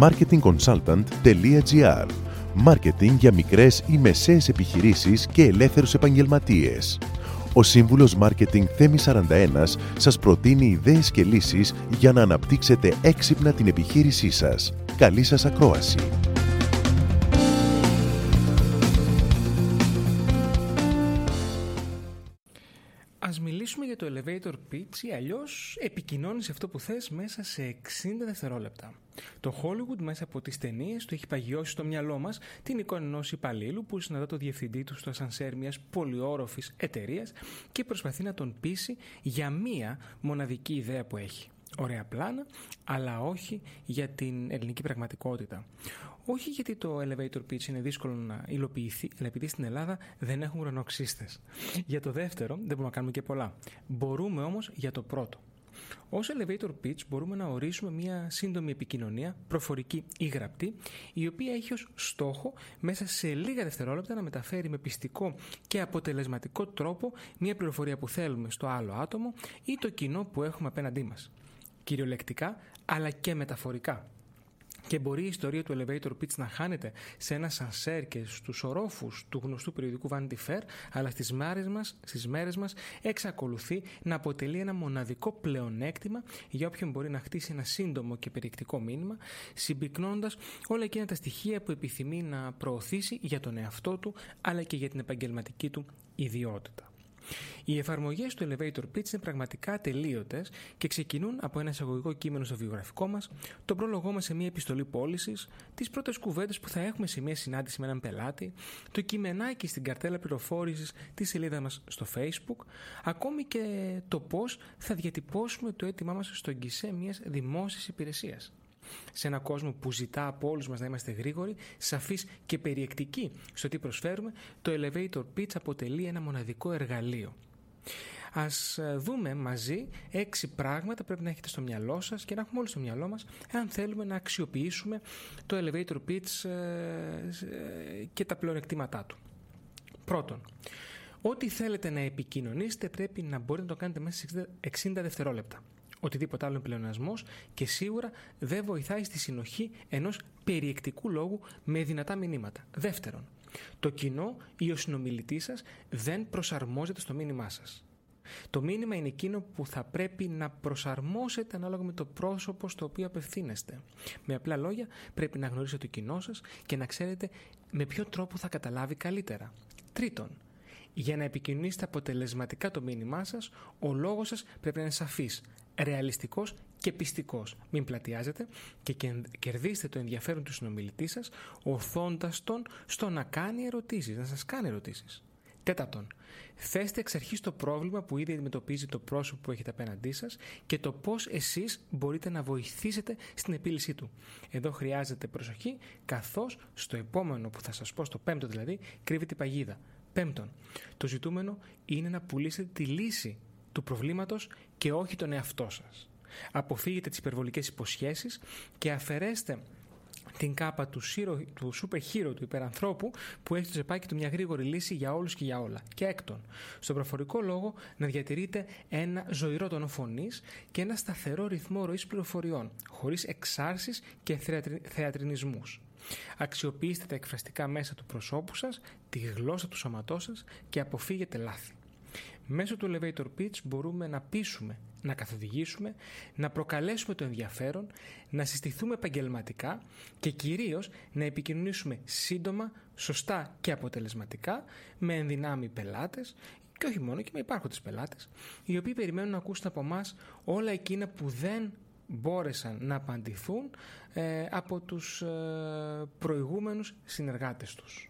marketingconsultant.gr Μάρκετινγκ για μικρές ή μεσαίες επιχειρήσεις και ελεύθερους επαγγελματίες. Ο σύμβουλος Μάρκετινγκ Θέμη 41 σας προτείνει ιδέες και λύσεις για να αναπτύξετε έξυπνα την επιχείρησή σας. Καλή σας ακρόαση! Ας μιλήσουμε για το elevator pitch ή αλλιώς επικοινώνεις αυτό που θες μέσα σε 60 δευτερόλεπτα. Το Hollywood μέσα από τις ταινίες του έχει παγιώσει στο μυαλό μας την εικόνα ενός υπαλλήλου που συναντά το διευθυντή του στο ασανσέρ μιας πολυόροφης εταιρείας και προσπαθεί να τον πείσει για μία μοναδική ιδέα που έχει. Ωραία πλάνα, αλλά όχι για την ελληνική πραγματικότητα. Όχι γιατί το elevator pitch είναι δύσκολο να υλοποιηθεί, αλλά επειδή στην Ελλάδα δεν έχουν ουρανοξύστες. Για το δεύτερο δεν μπορούμε να κάνουμε και πολλά. Μπορούμε όμως για το πρώτο. Ω elevator pitch μπορούμε να ορίσουμε μια σύντομη επικοινωνία, προφορική ή γραπτή, η οποία έχει ως στόχο μέσα σε λίγα δευτερόλεπτα να μεταφέρει με πιστικό και αποτελεσματικό τρόπο μια πληροφορία που θέλουμε στο άλλο άτομο ή το κοινό που έχουμε απέναντί μας. Κυριολεκτικά αλλά και μεταφορικά. Και μπορεί η ιστορία του elevator pitch να χάνεται σε ένα σανσέρ και στους ορόφους του γνωστού περιοδικού Vanity Fair, αλλά στις μέρες μας στις μέρες μας εξακολουθεί να αποτελεί ένα μοναδικό πλεονέκτημα για όποιον μπορεί να χτίσει ένα σύντομο και περιεκτικό μήνυμα, συμπυκνώντας όλα εκείνα τα στοιχεία που επιθυμεί να προωθήσει για τον εαυτό του, αλλά και για την επαγγελματική του ιδιότητα. Οι εφαρμογές του Elevator Pitch είναι πραγματικά ατελείωτες και ξεκινούν από ένα εισαγωγικό κείμενο στο βιογραφικό μας, τον πρόλογό μας σε μια επιστολή πώλησης, τις πρώτες κουβέντες που θα έχουμε σε μια συνάντηση με έναν πελάτη, το κειμενάκι στην καρτέλα πληροφόρησης της σελίδα μας στο Facebook, ακόμη και το πώς θα διατυπώσουμε το αίτημά μας στο γκισέ μιας δημόσιας υπηρεσίας σε έναν κόσμο που ζητά από όλους μας να είμαστε γρήγοροι, σαφείς και περιεκτικοί στο τι προσφέρουμε, το elevator pitch αποτελεί ένα μοναδικό εργαλείο. Α ε, δούμε μαζί έξι πράγματα που πρέπει να έχετε στο μυαλό σας και να έχουμε όλοι στο μυαλό μας, αν θέλουμε να αξιοποιήσουμε το elevator pitch ε, ε, και τα πλεονεκτήματά του. Πρώτον, ό,τι θέλετε να επικοινωνήσετε πρέπει να μπορείτε να το κάνετε μέσα σε 60 δευτερόλεπτα οτιδήποτε άλλο είναι πλεονασμός και σίγουρα δεν βοηθάει στη συνοχή ενός περιεκτικού λόγου με δυνατά μηνύματα. Δεύτερον, το κοινό ή ο συνομιλητής σας δεν προσαρμόζεται στο μήνυμά σας. Το μήνυμα είναι εκείνο που θα πρέπει να προσαρμόσετε ανάλογα με το πρόσωπο στο οποίο απευθύνεστε. Με απλά λόγια, πρέπει να γνωρίσετε το κοινό σας και να ξέρετε με ποιο τρόπο θα καταλάβει καλύτερα. Τρίτον, για να επικοινωνήσετε αποτελεσματικά το μήνυμά σας, ο λόγος σας πρέπει να είναι σαφής, ρεαλιστικός και πιστικός. Μην πλατιάζετε και κερδίστε το ενδιαφέρον του συνομιλητή σας, οθώντας τον στο να κάνει ερωτήσεις, να σας κάνει ερωτήσεις. Τέταρτον, θέστε εξ αρχής το πρόβλημα που ήδη αντιμετωπίζει το πρόσωπο που έχετε απέναντί σας και το πώς εσείς μπορείτε να βοηθήσετε στην επίλυσή του. Εδώ χρειάζεται προσοχή, καθώς στο επόμενο που θα σας πω, στο πέμπτο δηλαδή, κρύβεται η παγίδα. Πέμπτον, το ζητούμενο είναι να πουλήσετε τη λύση του προβλήματος και όχι τον εαυτό σας. Αποφύγετε τις υπερβολικές υποσχέσεις και αφαιρέστε την κάπα του, σύρο, του super hero του υπερανθρώπου που έχει το τσεπάκι του μια γρήγορη λύση για όλους και για όλα. Και έκτον, στον προφορικό λόγο να διατηρείτε ένα ζωηρό τόνο φωνής και ένα σταθερό ρυθμό ροής πληροφοριών, χωρίς εξάρσεις και θεατρινισμούς. Αξιοποιήστε τα εκφραστικά μέσα του προσώπου σας, τη γλώσσα του σώματός σας και αποφύγετε λάθη. Μέσω του elevator pitch μπορούμε να πείσουμε, να καθοδηγήσουμε, να προκαλέσουμε το ενδιαφέρον, να συστηθούμε επαγγελματικά και κυρίως να επικοινωνήσουμε σύντομα, σωστά και αποτελεσματικά με ενδυνάμει πελάτες και όχι μόνο και με υπάρχοντες πελάτες, οι οποίοι περιμένουν να ακούσουν από εμά όλα εκείνα που δεν μπόρεσαν να απαντηθούν ε, από τους ε, προηγούμενους συνεργάτες τους.